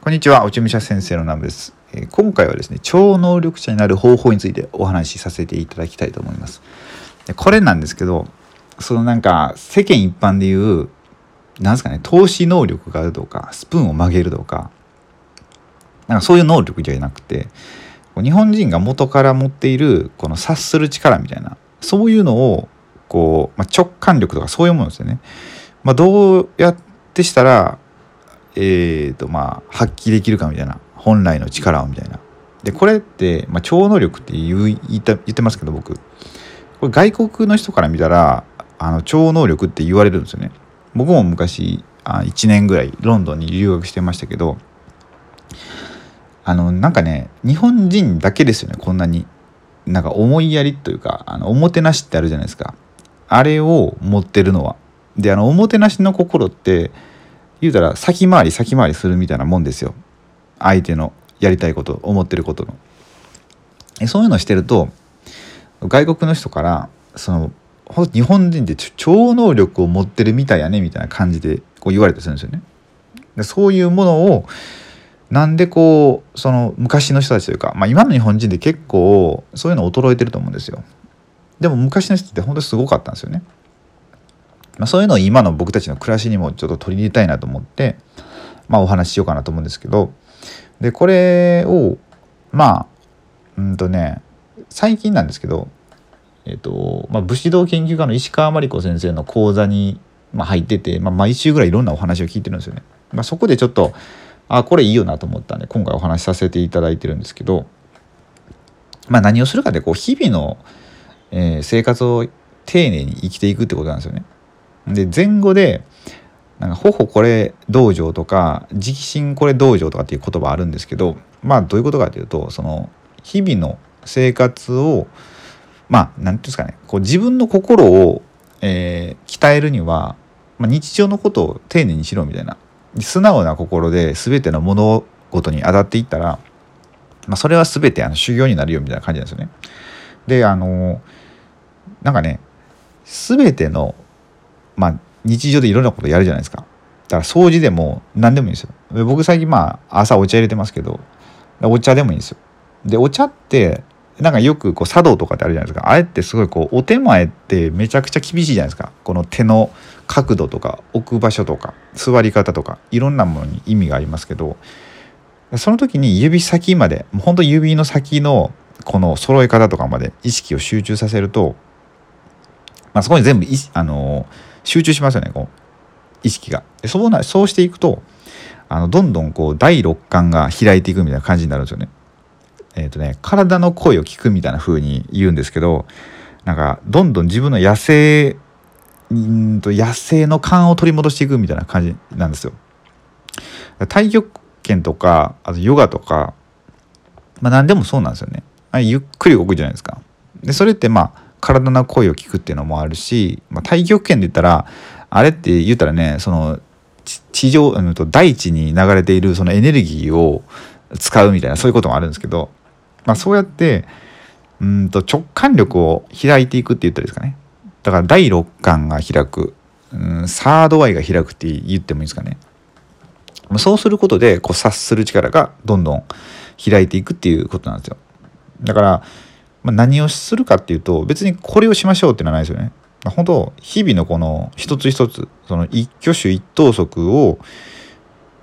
こんにちは、おちむしゃ先生のナムです、えー、今回はですね、超能力者になる方法についてお話しさせていただきたいと思います。でこれなんですけど、そのなんか世間一般でいう、なんですかね、投資能力があるとか、スプーンを曲げるとか、なんかそういう能力じゃなくて、日本人が元から持っているこの察する力みたいな、そういうのをこう、まあ、直感力とかそういうものですよね。まあ、どうやってしたらえーとまあ、発揮できるかみたいな本来の力をみたいな。でこれって、まあ、超能力って言う言った言ってますけど僕。これ外国の人から見たらあの超能力って言われるんですよね。僕も昔あ1年ぐらいロンドンに留学してましたけどあのなんかね日本人だけですよねこんなに。なんか思いやりというかあのおもてなしってあるじゃないですか。あれを持ってるのは。であのおもてなしの心って言うたら先回り先回りするみたいなもんですよ。相手のやりたいこと思ってることの。そういうのしてると外国の人からその日本人って超能力を持ってるみたいやねみたいな感じでこう言われたりするんですよね。でそういうものをなんでこうその昔の人たちというか、まあ、今の日本人で結構そういうの衰えてると思うんですよ。でも昔の人って本当にすごかったんですよね。まあ、そういうのを今の僕たちの暮らしにもちょっと取り入れたいなと思って、まあ、お話ししようかなと思うんですけどでこれをまあうんとね最近なんですけど、えーとまあ、武士道研究家の石川真理子先生の講座に、まあ、入ってて、まあ、毎週ぐらいいろんなお話を聞いてるんですよね。まあ、そこでちょっとあこれいいよなと思ったんで今回お話しさせていただいてるんですけど、まあ、何をするかでこう日々の、えー、生活を丁寧に生きていくってことなんですよね。で前後でなんか頬これ道場とか直心これ道場とかっていう言葉あるんですけどまあどういうことかというとその日々の生活をまあ何て言うんですかねこう自分の心を、えー、鍛えるには、まあ、日常のことを丁寧にしろみたいな素直な心で全ての物事に当たっていったら、まあ、それは全てあの修行になるよみたいな感じなんですよね。であのなんかね全てのまあ日常でいろんなことやるじゃないですか。だから掃除でも何でもいいんですよ。僕最近まあ朝お茶入れてますけどお茶でもいいんですよ。でお茶ってなんかよくこう茶道とかってあるじゃないですか。あれってすごいこうお手前ってめちゃくちゃ厳しいじゃないですか。この手の角度とか置く場所とか座り方とかいろんなものに意味がありますけどその時に指先までもうほんと指の先のこの揃え方とかまで意識を集中させると、まあ、そこに全部あのー集中しますよねこう意識がでそうなそうしていくとあのどんどんこう第六感が開いていくみたいな感じになるんですよね。えっ、ー、とね体の声を聞くみたいな風に言うんですけどなんかどんどん自分の野生んと野生の感を取り戻していくみたいな感じなんですよ。太極拳とかあとヨガとか、まあ、何でもそうなんですよね。ゆっくり動くじゃないですか。でそれってまあ体の声を聞くっていうのもあるし、まあ、太極拳で言ったらあれって言ったらねその地上、うん、と大地に流れているそのエネルギーを使うみたいなそういうこともあるんですけど、まあ、そうやってうんと直感力を開いていくって言ったらいいですかね。だから第六感が開く、うん、サードアイが開くって言ってもいいですかね。そうすることでこう察する力がどんどん開いていくっていうことなんですよ。だからまあ、何をするかっていうと別にこれをしましょうってのはないですよね。本当日々のこの一つ一つその一挙手一投足を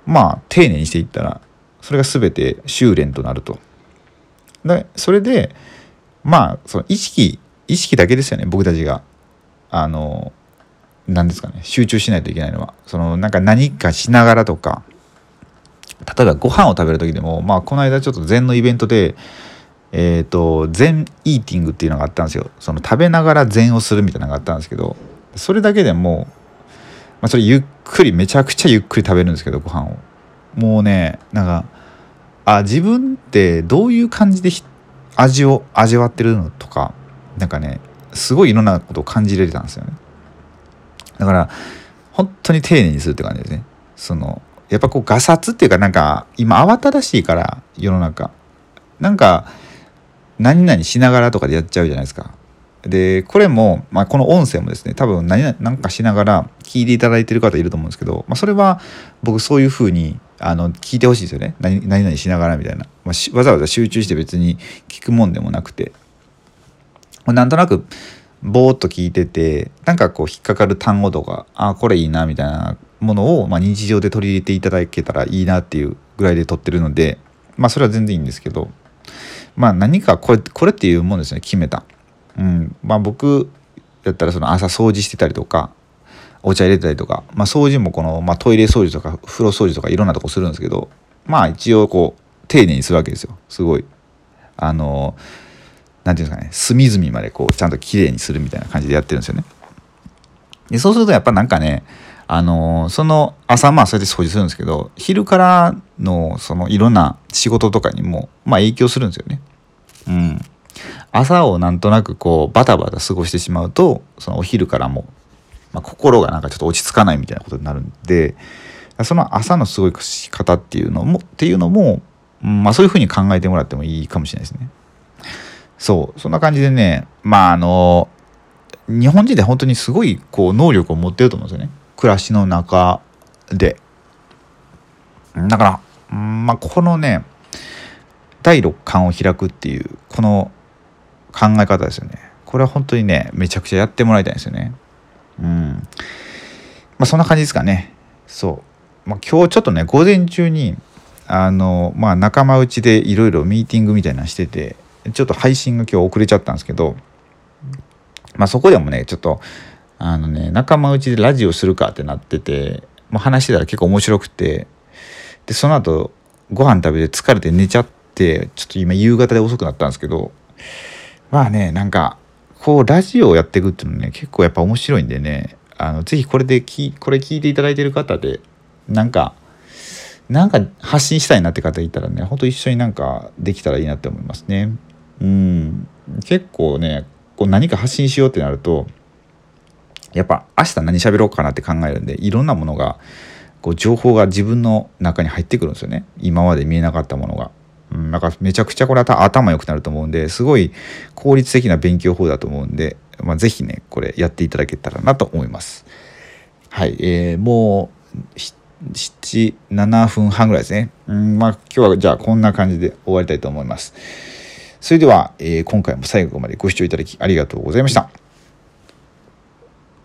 まあ丁寧にしていったらそれが全て修練となると。でそれでまあその意識意識だけですよね僕たちがあの何ですかね集中しないといけないのはそのなんか何かしながらとか例えばご飯を食べる時でもまあこの間ちょっと禅のイベントでえっ、ー、と禅イーティングっていうのがあったんですよ。その食べながら禅をするみたいなのがあったんですけどそれだけでも、まあ、それゆっくりめちゃくちゃゆっくり食べるんですけどご飯を。もうねなんかあ自分ってどういう感じで味を味わってるのとかなんかねすごいいろんなことを感じれたんですよね。だから本当に丁寧にするって感じですね。そのやっぱこうガサツっていうかなんか今慌ただしいから世の中。なんか何々しながらとかでやっちゃうじゃないですか。でこれも、まあ、この音声もですね多分何何かしながら聞いていただいてる方いると思うんですけど、まあ、それは僕そういうふうにあの聞いてほしいですよね。何何々しながらみたいな、まあ、わざわざ集中して別に聞くもんでもなくて。なんとなくぼーっと聞いててなんかこう引っかかる単語とかあこれいいなみたいなものを、まあ、日常で取り入れていただけたらいいなっていうぐらいで撮ってるのでまあそれは全然いいんですけど。まあ何かこれこれっていうもんですね決めた。うん。まあ、僕だったらその朝掃除してたりとかお茶入れたりとか、まあ、掃除もこの、まあ、トイレ掃除とか風呂掃除とかいろんなとこするんですけどまあ一応こう丁寧にするわけですよ。すごい。あの何て言うんですかね隅々までこうちゃんときれいにするみたいな感じでやってるんですよね。でそうするとやっぱなんかねあのその朝まあそうやって掃除するんですけど昼からのそのいろんな仕事とかにもまあ影響するんですよね。うん。朝をなんとなくこうバタバタ過ごしてしまうとそのお昼からもまあ、心がなんかちょっと落ち着かないみたいなことになるんでその朝の過ごし方っていうのもっていうのも、まあ、そういうふうに考えてもらってもいいかもしれないですね。そう。そんな感じでねまああの日本人で本当にすごいこう能力を持ってると思うんですよね。暮らしの中で。だから、まあ、このね第六感を開くっていうこの考え方ですよねこれは本当にねめちゃくちゃやってもらいたいんですよね。うんまあそんな感じですかねそう、まあ、今日ちょっとね午前中にあのまあ仲間内でいろいろミーティングみたいなのしててちょっと配信が今日遅れちゃったんですけどまあそこでもねちょっとあのね仲間内でラジオするかってなっててもう話してたら結構面白くてでその後ご飯食べて疲れて寝ちゃってちょっと今夕方で遅くなったんですけどまあねなんかこうラジオをやっていくっていうのね結構やっぱ面白いんでねあのぜひこれできこれ聞いていただいてる方でなんかなんか発信したいなって方いたらねほんと一緒になんかできたらいいなって思いますね。うん。結構ねこう何か発信しようってなるとやっぱ明日何喋ろうかなって考えるんでいろんなものがこう情報が自分の中に入ってくるんですよね今まで見えなかったものがうん、なんかめちゃくちゃこれは頭良くなると思うんですごい効率的な勉強法だと思うんで、まあ、是非ねこれやっていただけたらなと思います。はい、えー、もう77分半ぐらいですね。うんまあ、今日はじゃあこんな感じで終わりたいと思います。それでは、えー、今回も最後までご視聴いただきありがとうございました。